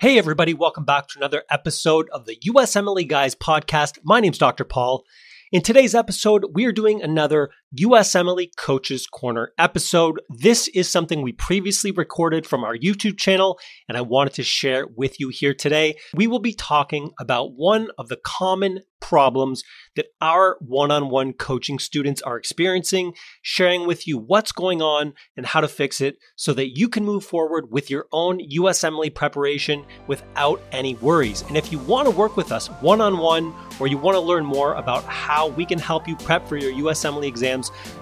Hey, everybody, welcome back to another episode of the USMLE Guys podcast. My name's Dr. Paul. In today's episode, we are doing another USMLE Coaches Corner episode. This is something we previously recorded from our YouTube channel, and I wanted to share with you here today. We will be talking about one of the common problems that our one on one coaching students are experiencing, sharing with you what's going on and how to fix it so that you can move forward with your own USMLE preparation without any worries. And if you want to work with us one on one, or you want to learn more about how we can help you prep for your USMLE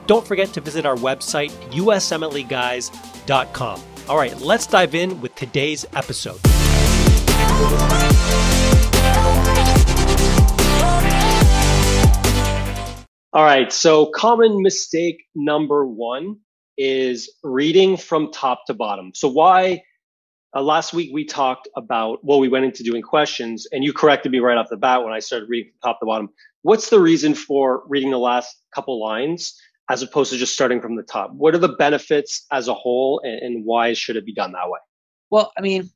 don't forget to visit our website, usmleguys.com. All right, let's dive in with today's episode. All right, so common mistake number one is reading from top to bottom. So, why uh, last week we talked about well we went into doing questions and you corrected me right off the bat when i started reading from top to bottom. What's the reason for reading the last couple lines as opposed to just starting from the top? What are the benefits as a whole and, and why should it be done that way? Well i mean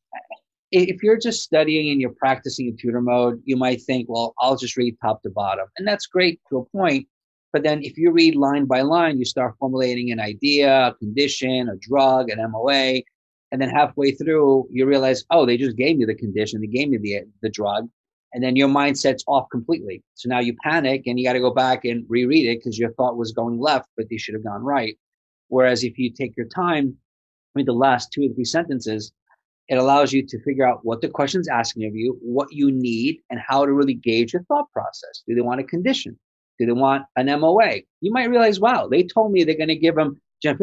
if you're just studying and you're practicing in tutor mode you might think well i'll just read top to bottom and that's great to a point. But then if you read line by line you start formulating an idea a condition a drug an moa and then halfway through you realize oh they just gave me the condition they gave me the the drug and then your mindset's off completely. So now you panic and you got to go back and reread it because your thought was going left but they should have gone right. Whereas if you take your time read the last two or three sentences it allows you to figure out what the question's asking of you what you need and how to really gauge your thought process. Do they want a condition? Do they want an moa you might realize wow they told me they're going to give them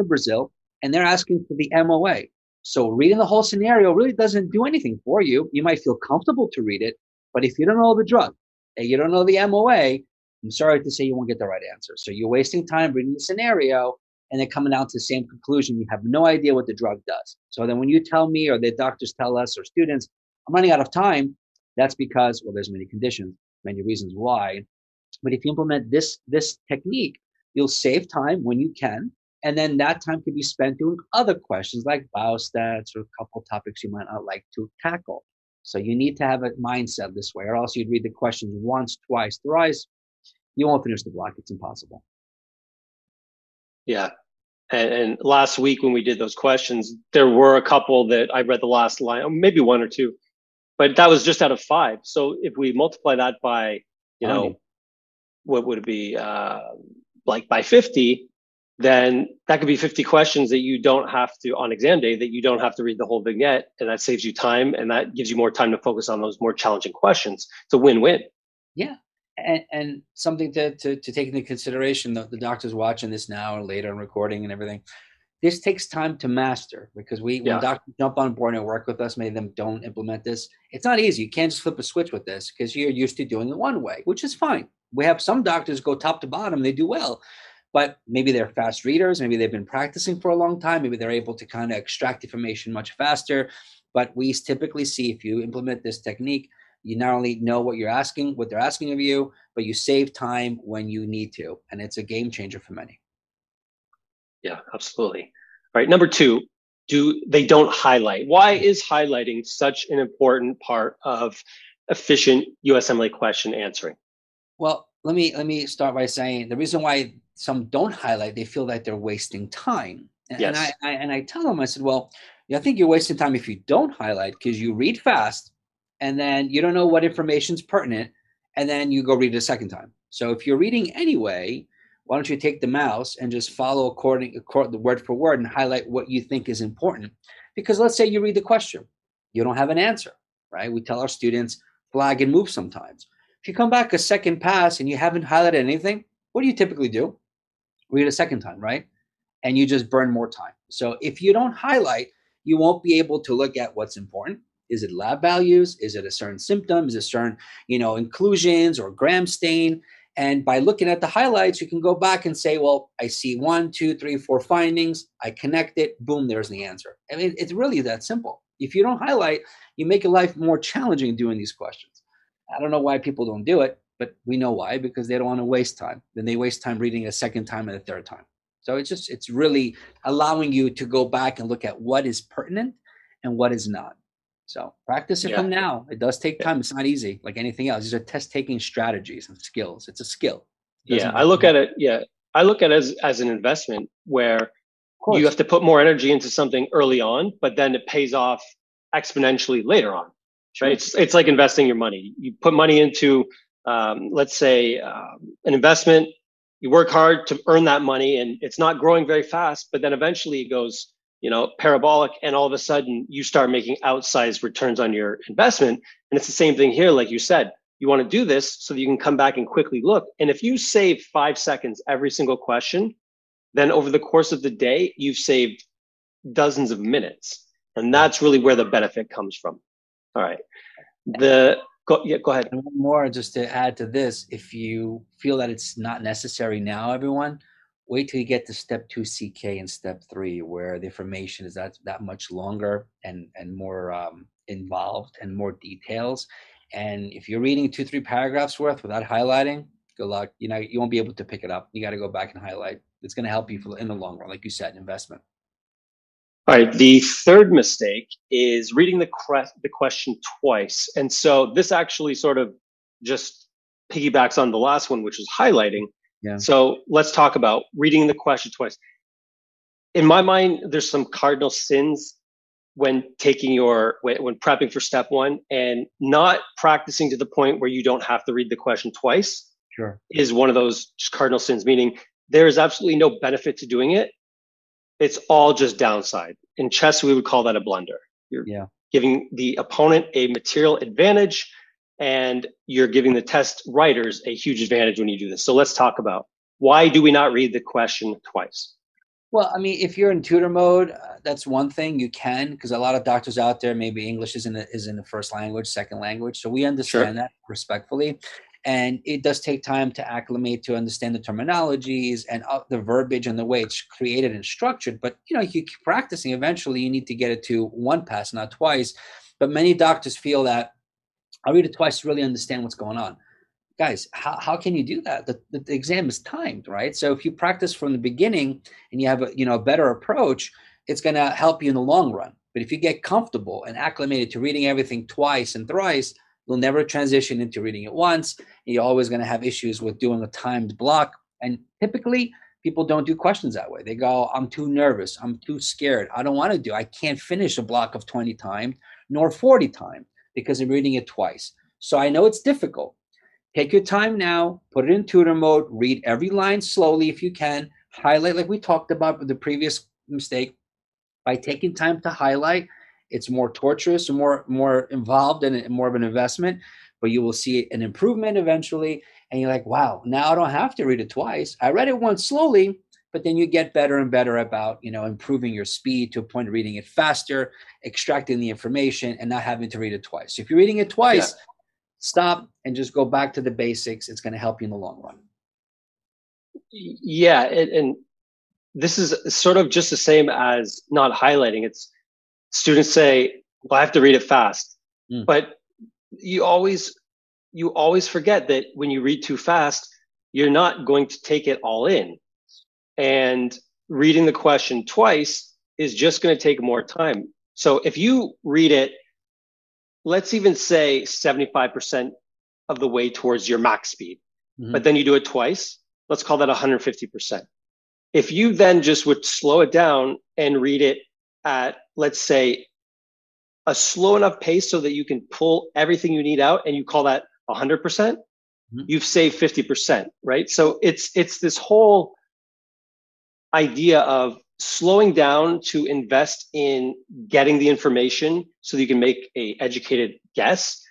Brazil, and they're asking for the moa so reading the whole scenario really doesn't do anything for you. You might feel comfortable to read it, but if you don't know the drug and you don't know the MOA, I'm sorry to say you won't get the right answer. So you're wasting time reading the scenario and then coming down to the same conclusion. You have no idea what the drug does. So then when you tell me or the doctors tell us or students, I'm running out of time, that's because, well, there's many conditions, many reasons why. But if you implement this, this technique, you'll save time when you can and then that time can be spent doing other questions like biostats or a couple topics you might not like to tackle. So you need to have a mindset this way, or else you'd read the questions once, twice, thrice. You won't finish the block. It's impossible. Yeah. And, and last week when we did those questions, there were a couple that I read the last line, maybe one or two, but that was just out of five. So if we multiply that by, you know, what would it be? Uh, like by 50, then that could be 50 questions that you don't have to on exam day that you don't have to read the whole vignette and that saves you time and that gives you more time to focus on those more challenging questions. It's a win-win. Yeah. And, and something to, to, to, take into consideration the, the doctors watching this now or later and recording and everything this takes time to master because we yeah. when doctors jump on board and work with us many of them don't implement this it's not easy. You can't just flip a switch with this because you're used to doing it one way which is fine. We have some doctors go top to bottom they do well but maybe they're fast readers maybe they've been practicing for a long time maybe they're able to kind of extract information much faster. But we typically see if you implement this technique you not only know what you're asking what they're asking of you but you save time when you need to and it's a game changer for many. Yeah absolutely. All right number two do they don't highlight. Why is highlighting such an important part of efficient usmle question answering? Well let me let me start by saying the reason why some don't highlight, they feel that they're wasting time. And, yes. and I, I, and I tell them, I said, well, I think you're wasting time if you don't highlight because you read fast and then you don't know what information is pertinent, and then you go read it a second time. So if you're reading anyway, why don't you take the mouse and just follow according, according the word for word and highlight what you think is important? Because let's say you read the question, you don't have an answer, right? We tell our students flag and move sometimes. If you come back a second pass and you haven't highlighted anything, what do you typically do? Read a second time, right? And you just burn more time. So if you don't highlight, you won't be able to look at what's important. Is it lab values? Is it a certain symptom? Is it certain, you know, inclusions or gram stain? And by looking at the highlights, you can go back and say, well, I see one, two, three, four findings. I connect it. Boom, there's the answer. I mean, it's really that simple. If you don't highlight, you make your life more challenging doing these questions. I don't know why people don't do it but we know why because they don't want to waste time. Then they waste time reading a second time and a third time. So it's just it's really allowing you to go back and look at what is pertinent and what is not. So practice it yeah. from now. It does take time. It's not easy like anything else. These are test taking strategies and skills. It's a skill. It yeah, I look at it. Yeah, I look at it as, as an investment where you have to put more energy into something early on, but then it pays off exponentially later on. Right? It's it's like investing your money. You put money into, um, let's say, um, an investment. You work hard to earn that money, and it's not growing very fast. But then eventually it goes you know, parabolic, and all of a sudden you start making outsized returns on your investment. And it's the same thing here, like you said. You want to do this so that you can come back and quickly look. And if you save five seconds every single question, then over the course of the day, you've saved dozens of minutes. And that's really where the benefit comes from. All right. The go, yeah, go ahead. And one more just to add to this, if you feel that it's not necessary now, everyone, wait till you get to step two CK and step three, where the information is that that much longer and and more um, involved and more details. And if you're reading two three paragraphs worth without highlighting, good luck. You know you won't be able to pick it up. You got to go back and highlight. It's going to help you for in the long run, like you said, investment. All right. The third mistake is reading the cre- the question twice, and so this actually sort of just piggybacks on the last one, which was highlighting. Yeah. So let's talk about reading the question twice. In my mind, there's some cardinal sins when taking your when, when prepping for step one and not practicing to the point where you don't have to read the question twice. Sure. Is one of those cardinal sins, meaning there is absolutely no benefit to doing it. It's all just downside. In chess, we would call that a blunder. You're yeah. giving the opponent a material advantage and you're giving the test writers a huge advantage when you do this. So let's talk about why do we not read the question twice? Well, I mean, if you're in tutor mode, uh, that's one thing you can because a lot of doctors out there maybe English isn't a, isn't the first language, second language, so we understand sure. that respectfully. And it does take time to acclimate to understand the terminologies and uh, the verbiage and the way it's created and structured. But you know, you keep practicing. Eventually, you need to get it to one pass, not twice. But many doctors feel that I read it twice to really understand what's going on. Guys, how, how can you do that? The, the, the exam is timed, right? So if you practice from the beginning and you have a you know a better approach, it's going to help you in the long run. But if you get comfortable and acclimated to reading everything twice and thrice, you'll never transition into reading it once. you're always going to have issues with doing a timed block. And typically, people don't do questions that way. They go, I'm too nervous. I'm too scared. I don't want to do. I can't finish a block of 20 times nor 40 times because I'm reading it twice. So I know it's difficult. Take your time now, put it in tutor mode, read every line slowly if you can, highlight like we talked about with the previous mistake. By taking time to highlight, it's more torturous and more more involved and more of an investment, but you will see an improvement eventually. And you're like, wow, now I don't have to read it twice. I read it once slowly, but then you get better and better about you know improving your speed to a point of reading it faster extracting the information and not having to read it twice so if you're reading it twice yeah. stop and just go back to the basics it's going to help you in the long run yeah and, and this is sort of just the same as not highlighting it's students say well i have to read it fast mm. but you always you always forget that when you read too fast you're not going to take it all in and reading the question twice is just going to take more time. So if you read it, let's even say 75% of the way towards your max speed, mm-hmm. but then you do it twice, let's call that 150%. If you then just would slow it down and read it at, let's say, a slow enough pace so that you can pull everything you need out and you call that 100%, percent mm hmm you've saved 50%, right? So it's, it's this whole idea of slowing down to invest in getting the information so that you can make a educated guess.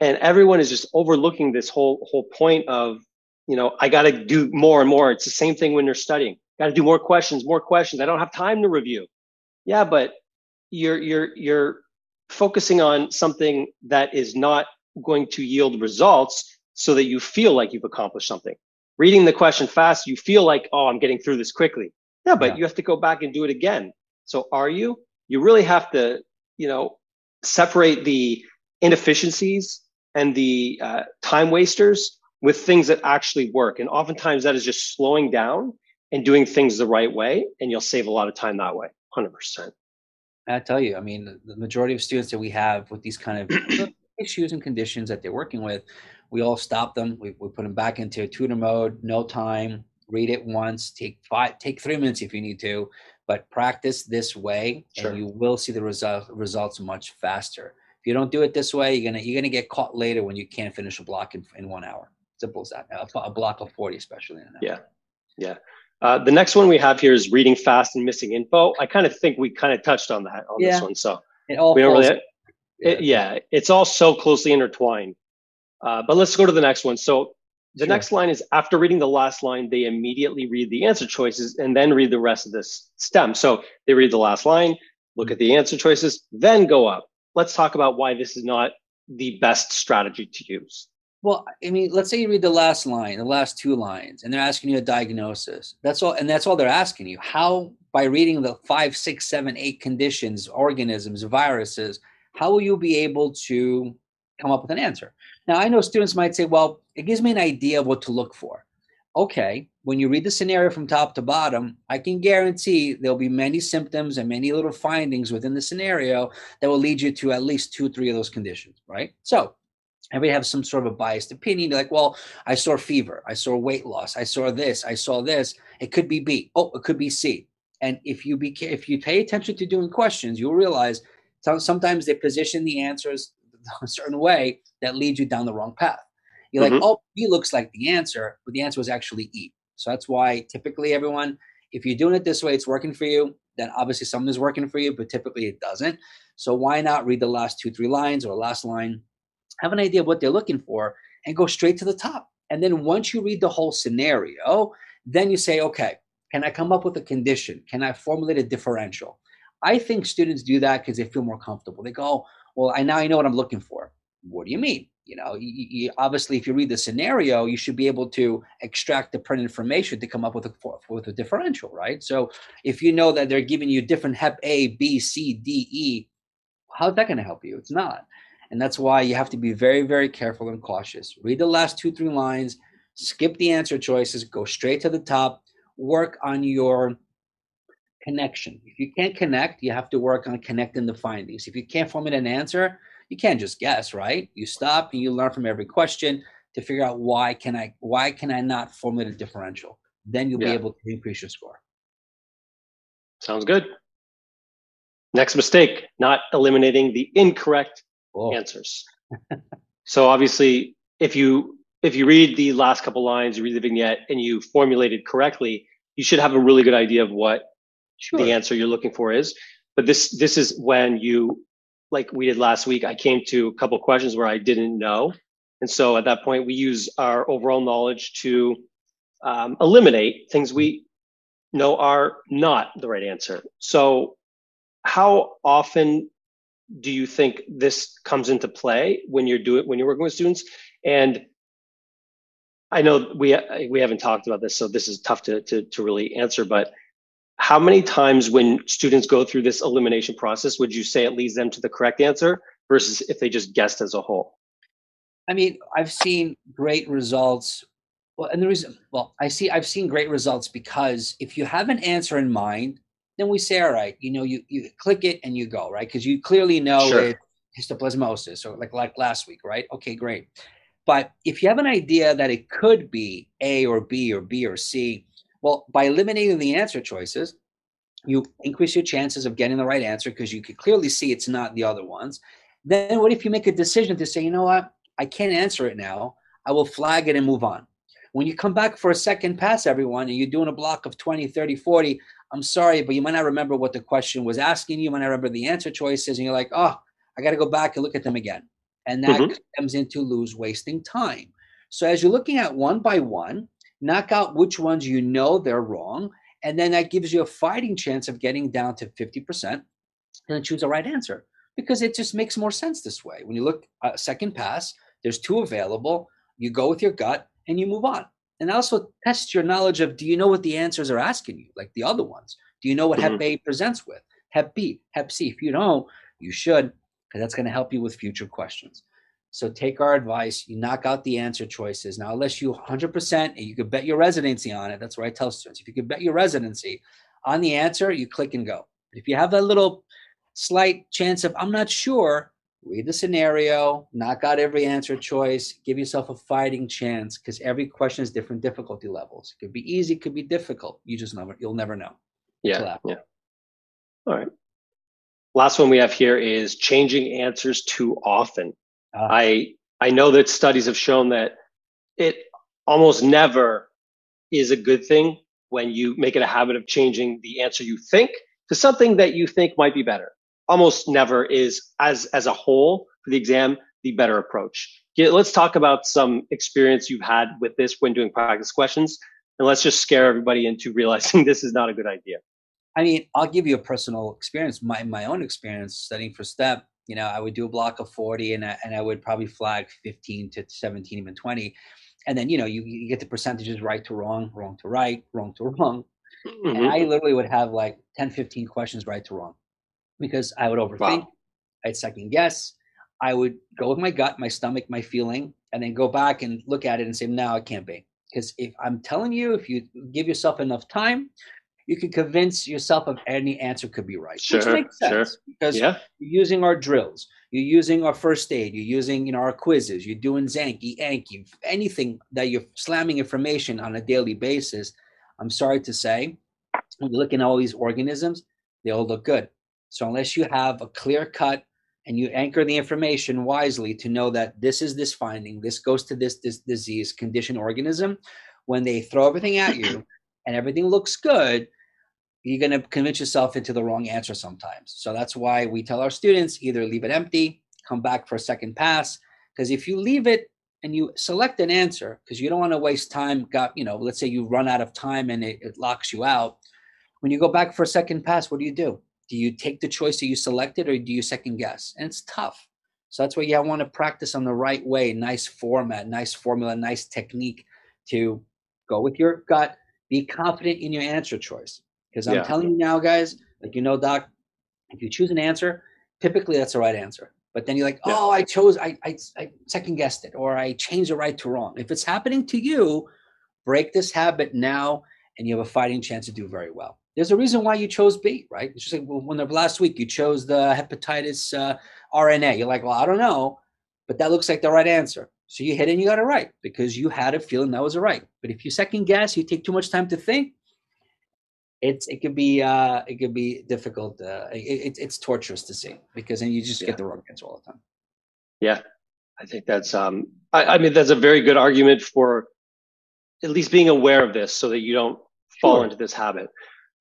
And everyone is just overlooking this whole whole point of you know i got to do more and more. It's the same thing when you're studying. Got to do more questions more questions. I don't have time to review. Yeah but you're you're you're focusing on something that is not going to yield results so that you feel like you've accomplished something reading the question fast, you feel like, oh, I'm getting through this quickly. Yeah, but yeah. you have to go back and do it again. So are you? You really have to, you know, separate the inefficiencies and the uh, time wasters with things that actually work. And oftentimes that is just slowing down and doing things the right way, and you'll save a lot of time that way. 100%. I tell you, I mean, the majority of students that we have with these kind of issues and conditions that they're working with, we all stop them. We, we put them back into tutor mode, no time, read it once, take five, take three minutes if you need to, but practice this way, sure. and you will see the result, results much faster. If you don't do it this way, you're gonna you're gonna get caught later when you can't finish a block in, in one hour. Simple as that. A, a block of forty, especially. Yeah, yeah. Uh, the next one we have here is reading fast and missing info. I kind of think we kind of touched on that on yeah. this one, so we don't really. It, yeah, it's all so closely intertwined. Uh, but let's go to the next one. So the sure. next line is after reading the last line, they immediately read the answer choices and then read the rest of this stem. So they read the last line, look at the answer choices, then go up. Let's talk about why this is not the best strategy to use. Well, I mean, let's say you read the last line, the last two lines, and they're asking you a diagnosis. That's all, and that's all they're asking you. How, by reading the five, six, seven, eight conditions, organisms, viruses, how will you be able to come up with an answer? Now, I know students might say, well, it gives me an idea of what to look for. Okay, when you read the scenario from top to bottom, I can guarantee there'll be many symptoms and many little findings within the scenario that will lead you to at least two, three of those conditions, right? So everybody have some sort of a biased opinion. They're like, well, I saw fever, I saw weight loss, I saw this, I saw this. It could be B. Oh, it could be C. And if you if you pay attention to doing questions, you'll realize sometimes they position the answers a certain way that leads you down the wrong path. You're mm-hmm. like, oh, B looks like the answer, but the answer was actually E. So that's why typically everyone, if you're doing it this way, it's working for you. Then obviously something is working for you, but typically it doesn't. So why not read the last two, three lines or last line have an idea of what they're looking for, and go straight to the top. And then once you read the whole scenario, then you say, okay, can I come up with a condition? Can I formulate a differential? I think students do that because they feel more comfortable. They go, well, I now I know what I'm looking for. What do you mean? You know, you, you, obviously, if you read the scenario, you should be able to extract the print information to come up with a with a differential, right? So, if you know that they're giving you different Hep A, B, C, D, E, how's that going to help you? It's not. And that's why you have to be very, very careful and cautious. Read the last two, three lines, skip the answer choices, go straight to the top, work on your connection. If you can't connect, you have to work on connecting the findings. If you can't formulate an answer, you can't just guess, right? You stop and you learn from every question to figure out why can I why can I not formulate a differential? Then you'll yeah. be able to increase your score. Sounds good. Next mistake, not eliminating the incorrect answers. so obviously, if you if you read the last couple lines, you read the vignette, and you formulate it correctly, you should have a really good idea of what sure. the answer you're looking for is. But this this is when you, like we did last week, I came to a couple questions where I didn't know, and so at that point we use our overall knowledge to um, eliminate things we know are not the right answer. So how often do you think this comes into play when you're doing when you're working with students? And I know we we haven't talked about this, so this is tough to to, to really answer. But how many times when students go through this elimination process would you say it leads them to the correct answer versus if they just guessed as a whole? I mean, I've seen great results. Well, and the reason, well, I see, I've seen great results because if you have an answer in mind, then we say, all right, you know, you, you click it and you go, right? Because you clearly know sure. it's histoplasmosis or like, like last week, right? Okay, great. But if you have an idea that it could be A or B or B or C, well, by eliminating the answer choices, you increase your chances of getting the right answer because you can clearly see it's not the other ones. Then what if you make a decision to say, you know what, I can't answer it now. I will flag it and move on. When you come back for a second pass, everyone, and you're doing a block of 20, 30, 40, I'm sorry, but you might not remember what the question was asking you. You might not remember the answer choices, and you're like, oh, I got to go back and look at them again. And that mm-hmm. comes into lose wasting time. So as you're looking at one by one, knock out which ones you know they're wrong, and then that gives you a fighting chance of getting down to 50% and then choose the right answer because it just makes more sense this way. When you look at second pass, there's two available. You go with your gut and you move on and also test your knowledge of do you know what the answers are asking you, like the other ones? Do you know what mm-hmm. Hep A presents with? Hep B, Hep C. If you don't, you should, because that's going to help you with future questions. So take our advice. You knock out the answer choices. Now, unless you 100%, and you could bet your residency on it, that's what I tell students. If you could bet your residency on the answer, you click and go. If you have that little slight chance of, I'm not sure, read the scenario, knock out every answer choice, give yourself a fighting chance because every question has different difficulty levels. It could be easy, it could be difficult. You just never, you'll never know. Yeah. Yeah. All right. Last one we have here is changing answers too often. Uh, I I know that studies have shown that it almost never is a good thing when you make it a habit of changing the answer you think to something that you think might be better. Almost never is as as a whole for the exam the better approach. Let's talk about some experience you've had with this when doing practice questions, and let's just scare everybody into realizing this is not a good idea. I mean, I'll give you a personal experience. My my own experience studying for STEP. You know, I would do a block of forty, and I, and I would probably flag fifteen to seventeen, even twenty, and then you know you, you get the percentages right to wrong, wrong to right, wrong to wrong. Mm-hmm. And I literally would have like 10, 15 questions right to wrong because I would overthink. Wow. I'd second guess. I would go with my gut, my stomach, my feeling, and then go back and look at it and say, no, it can't be. Because if I'm telling you, if you give yourself enough time, you can convince yourself of any answer could be right. Sure, which makes sense sure. because yeah. you're using our drills, you're using our first aid, you're using you know our quizzes, you're doing Zanki, Anki, anything that you're slamming information on a daily basis. I'm sorry to say, when you look at all these organisms, they all look good. So unless you have a clear cut and you anchor the information wisely to know that this is this finding, this goes to this this disease condition organism, when they throw everything at you and everything looks good, you're going to convince yourself into the wrong answer sometimes. So that's why we tell our students either leave it empty, come back for a second pass. Because if you leave it and you select an answer, because you don't want to waste time, got, you know, let's say you run out of time and it, it locks you out. When you go back for a second pass, what do you do? Do you take the choice that you selected or do you second guess? And it's tough. So that's why you want to practice on the right way, nice format, nice formula, nice technique to go with your gut, be confident in your answer choice. Because I'm yeah. telling you now, guys, like you know, Doc, if you choose an answer, typically that's the right answer. But then you're like, yeah. oh, I chose, I, I, I second guessed it, or I changed the right to wrong. If it's happening to you, break this habit now, and you have a fighting chance to do very well. There's a reason why you chose B, right? It's just like when the last week you chose the hepatitis uh, RNA. You're like, well, I don't know, but that looks like the right answer. So you hit it and you got it right because you had a feeling that was right. But if you second guess, you take too much time to think, it's it could be uh it could be difficult. Uh, it, it's torturous to see because then you just yeah. get the wrong answer all the time. Yeah, I think that's um I, I, mean that's a very good argument for at least being aware of this so that you don't fall sure. into this habit.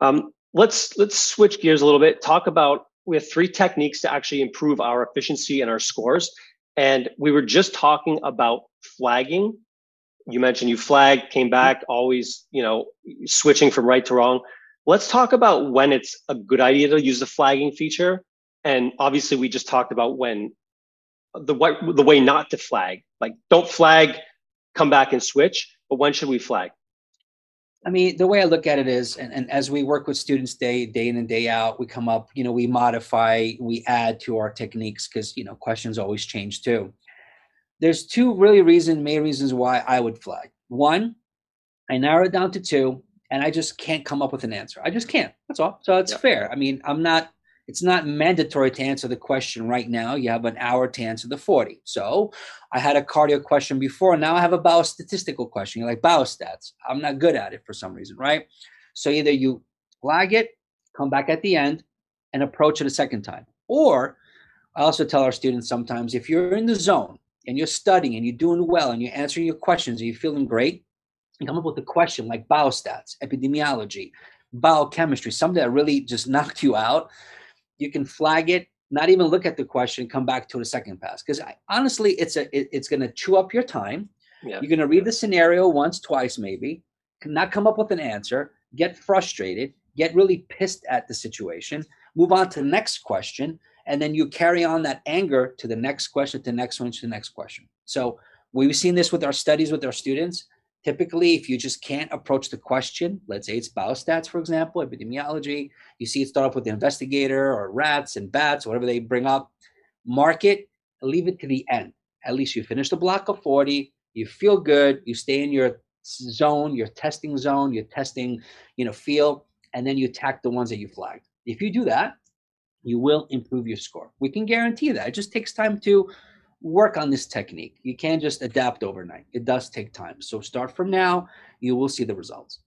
Um, let's let's switch gears a little bit. Talk about we have three techniques to actually improve our efficiency and our scores. And we were just talking about flagging. You mentioned you flagged, came back, always, you know, switching from right to wrong. Let's talk about when it's a good idea to use the flagging feature. And obviously, we just talked about when the the way not to flag. Like, don't flag, come back and switch. But when should we flag? I mean, the way I look at it is, and, and as we work with students day day in and day out, we come up, you know, we modify, we add to our techniques because you know questions always change too. There's two really reason, main reasons why I would flag. One, I narrow it down to two, and I just can't come up with an answer. I just can't. That's all. So it's fair. I mean, I'm not it's not mandatory to answer the question right now. You have an hour to answer the 40. So I had a cardio question before. Now I have a biostatistical question. You're like, biostats. I'm not good at it for some reason, right? So either you flag it, come back at the end, and approach it a second time. Or I also tell our students sometimes if you're in the zone and you're studying and you're doing well and you're answering your questions and you're feeling great, you come up with a question like biostats, epidemiology, biochemistry, something that really just knocked you out you can flag it not even look at the question come back to a second pass. Because honestly it's a it, it's going to chew up your time. Yeah. you're going to read the scenario once twice maybe not come up with an answer get frustrated get really pissed at the situation move on to the next question and then you carry on that anger to the next question to the next one to the next question. So we've seen this with our studies with our students Typically, if you just can't approach the question, let's say it's biostats, for example, epidemiology, you see it start off with the investigator or rats and bats, whatever they bring up, mark it, leave it to the end. At least you finish the block of 40, you feel good, you stay in your zone, your testing zone, your testing, you know, feel, and then you attack the ones that you flagged. If you do that, you will improve your score. We can guarantee that. It just takes time to work on this technique. You can't just adapt overnight. It does take time. So start from now, you will see the results.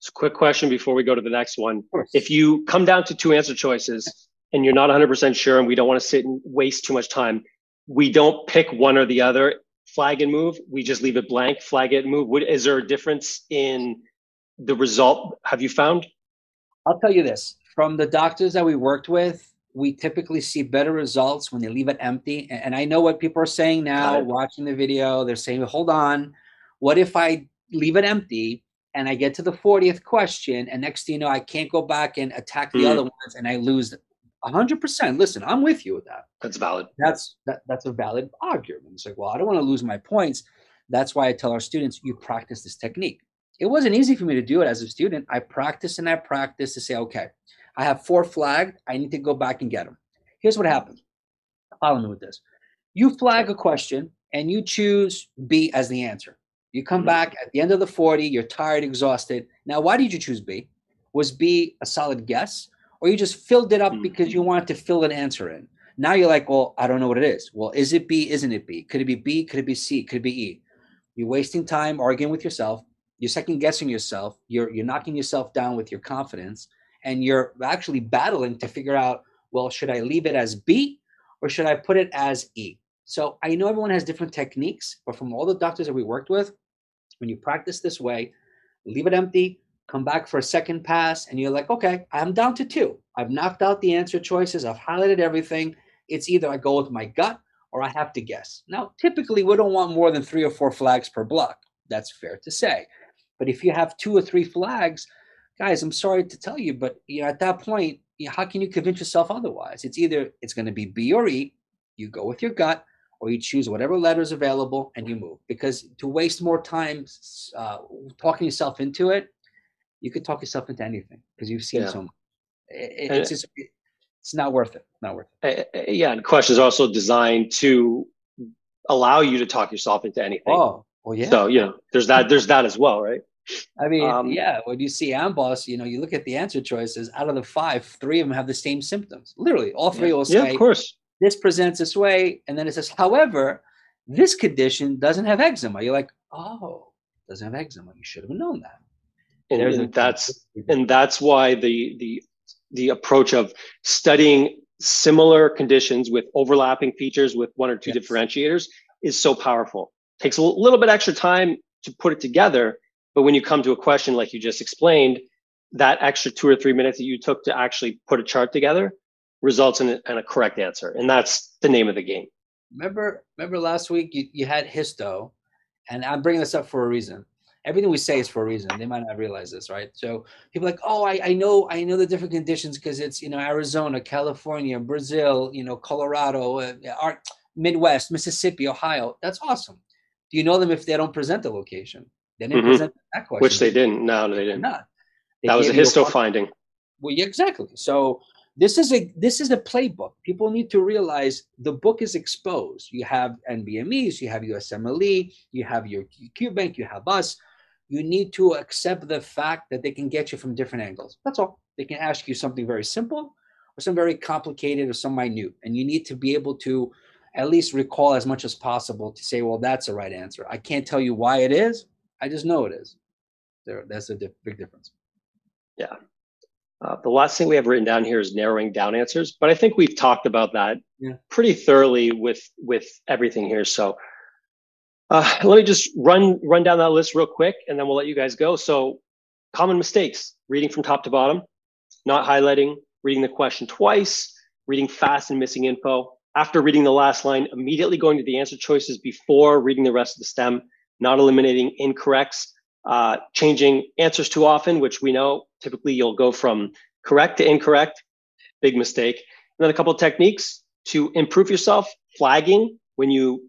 So quick question before we go to the next one. If you come down to two answer choices and you're not 100% sure and we don't want to sit and waste too much time, we don't pick one or the other, flag and move. We just leave it blank, flag it and move. What, is there a difference in the result have you found? I'll tell you this from the doctors that we worked with, we typically see better results when they leave it empty. And I know what people are saying now, watching the video. They're saying, hold on, what if I leave it empty and I get to the 40th question, and next thing you know, I can't go back and attack the mm. other ones and I lose hundred percent. Listen, I'm with you with that. That's valid. That's that, that's a valid argument. It's like, well, I don't want to lose my points. That's why I tell our students, you practice this technique. It wasn't easy for me to do it as a student. I practice and I practice to say, okay, I have four flagged. I need to go back and get them. Here's what happened. Follow me with this. You flag a question and you choose B as the answer. You come mm-hmm. back at the end of the 40, you're tired, exhausted. Now, why did you choose B? Was B a solid guess? Or you just filled it up mm-hmm. because you wanted to fill an answer in? Now you're like, well, I don't know what it is. Well, is it B? Isn't it B? Could it be B? Could it be C? Could it be E? You're wasting time arguing with yourself. You're second guessing yourself. You're you're knocking yourself down with your confidence, and you're actually battling to figure out, well, should I leave it as B or should I put it as E? So I know everyone has different techniques, but from all the doctors that we worked with, when you practice this way, leave it empty, come back for a second pass, and you're like, okay, I'm down to two. I've knocked out the answer choices, I've highlighted everything. It's either I go with my gut or I have to guess. Now, typically, we don't want more than three or four flags per block. That's fair to say. But if you have two or three flags, guys, I'm sorry to tell you, but you know, at that point, you know, how can you convince yourself otherwise? It's either it's going to be B or E. You go with your gut, or you choose whatever letter is available and you move. Because to waste more time uh, talking yourself into it, you could talk yourself into anything because you've seen yeah. so much. It, it's just it's not worth it. Not worth it. Yeah, and question is also designed to allow you to talk yourself into anything. Oh, well, yeah. So you know, there's that. There's that as well, right? I mean, um, yeah. When you see Amboss, you know, you look at the answer choices. Out of the five, three of them have the same symptoms. Literally, all three yeah. will say, "Yeah, of course." This presents this way, and then it says, "However, this condition doesn't have eczema." You're like, "Oh, doesn't have eczema. You should have known that." and, and that's and that's why the the the approach of studying similar conditions with overlapping features with one or two yes. differentiators is so powerful. Takes a little bit extra time to put it together, but when you come to a question like you just explained, that extra two or three minutes that you took to actually put a chart together results in a, in a correct answer, and that's the name of the game. Remember, remember last week you, you had histo, and I'm bringing this up for a reason everything we say is for a reason. They might not realize this, right? So people like, oh, I, I know, I know the different conditions because it's you know Arizona, California, Brazil, you know Colorado, uh, our Midwest, Mississippi, Ohio. That's awesome. Do you know them if they don't present the location? They didn't mm-hmm. present that question. Which they didn't. No, they didn't. Not. They that was a histo a finding. Well, yeah, exactly. So this is a this is a playbook. People need to realize the book is exposed. You have NBMEs, you have USMLE, you have your QBank, you have us you need to accept the fact that they can get you from different angles. That's all. They can ask you something very simple or some very complicated or some minute. And you need to be able to at least recall as much as possible to say, well, that's the right answer. I can't tell you why it is. I just know it is. There, that's a big difference. Yeah. Uh, the last thing we have written down here is narrowing down answers, but I think we've talked about that yeah. pretty thoroughly with with everything here. So uh, let me just run run down that list real quick, and then we'll let you guys go. So, common mistakes: reading from top to bottom, not highlighting, reading the question twice, reading fast and missing info. After reading the last line, immediately going to the answer choices before reading the rest of the stem, not eliminating incorrects, uh, changing answers too often, which we know typically you'll go from correct to incorrect. Big mistake. And then a couple of techniques to improve yourself, flagging when you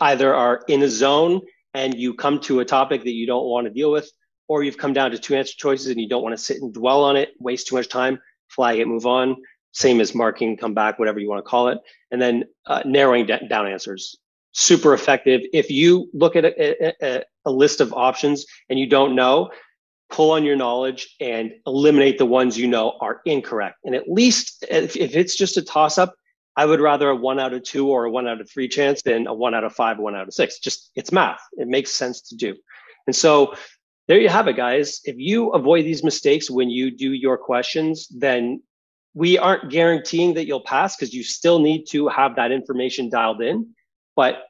either are in a zone and you come to a topic that you don't want to deal with, or you've come down to two answer choices and you don't want to sit and dwell on it, waste too much time, flag it, move on. Same as marking, come back, whatever you want to call it. And then uh, narrowing down answers. Super effective. If you look at a, a, a list of options and you don't know, pull on your knowledge and eliminate the ones you know are incorrect. And at least if, if it's just a toss up, I would rather a one out of two or a one out of three chance than a one out of five, one out of six. Just it's math. It makes sense to do. And so there you have it, guys. If you avoid these mistakes when you do your questions, then we aren't guaranteeing that you'll pass because you still need to have that information dialed in. But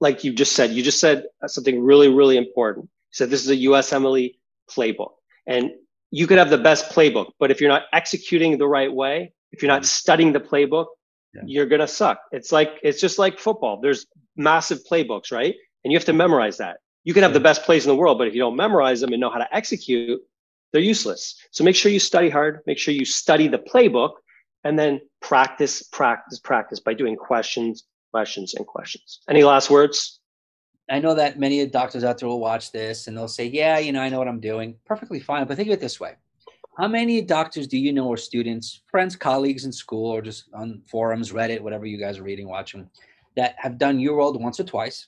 like you just said, you just said something really, really important. You said this is a USMLE playbook. And you could have the best playbook, but if you're not executing the right way, if you're not mm-hmm. studying the playbook, yeah. you're going to suck. It's like, it's just like football. There's massive playbooks, right? And you have to memorize that. You can have the best plays in the world, but if you don't memorize them and know how to execute, they're useless. So make sure you study hard, make sure you study the playbook, and then practice, practice, practice by doing questions, questions, and questions. Any last words? I know that many doctors out there will watch this and they'll say, Yeah, you know, I know what I'm doing. Perfectly fine. But think of it this way How many doctors do you know or students, friends, colleagues in school, or just on forums, Reddit, whatever you guys are reading, watching, that have done UWorld once or twice?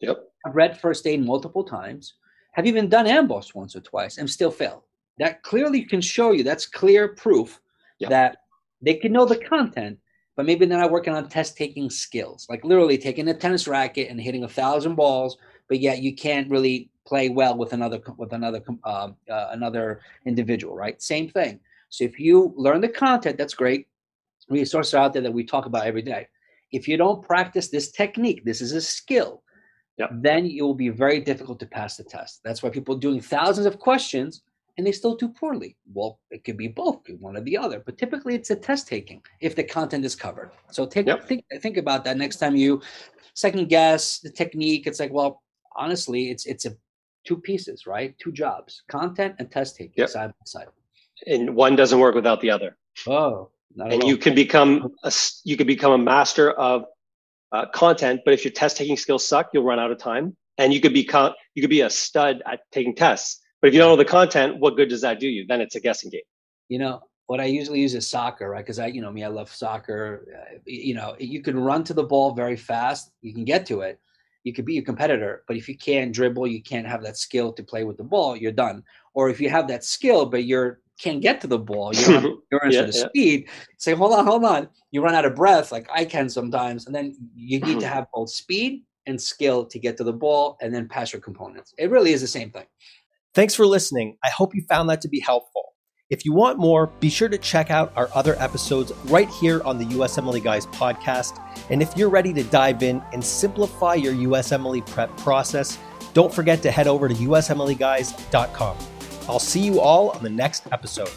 Yep. Have read first aid multiple times, have even done AMBOSS once or twice and still fail. That clearly can show you, that's clear proof yep. that they can know the content, but maybe they're not working on test taking skills, like literally taking a tennis racket and hitting a thousand balls, but yet you can't really play well with another with another uh, uh, another individual, right? Same thing. So if you learn the content, that's great. Resources out there that we talk about every day. If you don't practice this technique, this is a skill. Yep. Then it will be very difficult to pass the test. That's why people doing thousands of questions and they still do poorly. Well, it could be both, one or the other, but typically it's a test taking if the content is covered. So take yep. think think about that next time you second guess the technique. It's like, well, honestly, it's it's a two pieces, right? Two jobs, content and test taking yep. side by side. And one doesn't work without the other. Oh, and you can become a you can become a master of uh, content, but if your test taking skills suck, you'll run out of time. And you could become you could be a stud at taking tests but if you don't know the content, what good does that do you? Then it's a guessing game. You know, what I usually use is soccer, right? Because I, you know, me, I love soccer. Uh, you know, you can run to the ball very fast. You can get to it. You could be a competitor, but if you can't dribble, you can't have that skill to play with the ball. You're done. Or if you have that skill, but you're can't get to the ball, you don't have yeah, the yeah. speed. Say, hold on, hold on. You run out of breath, like I can sometimes, and then you need to have both speed and skill to get to the ball, and then pass your components. It really is the same thing. Thanks for listening. I hope you found that to be helpful. If you want more, be sure to check out our other episodes right here on the USMLE Guys podcast. And if you're ready to dive in and simplify your USMLE prep process, don't forget to head over to usmleguys.com. I'll see you all on the next episode.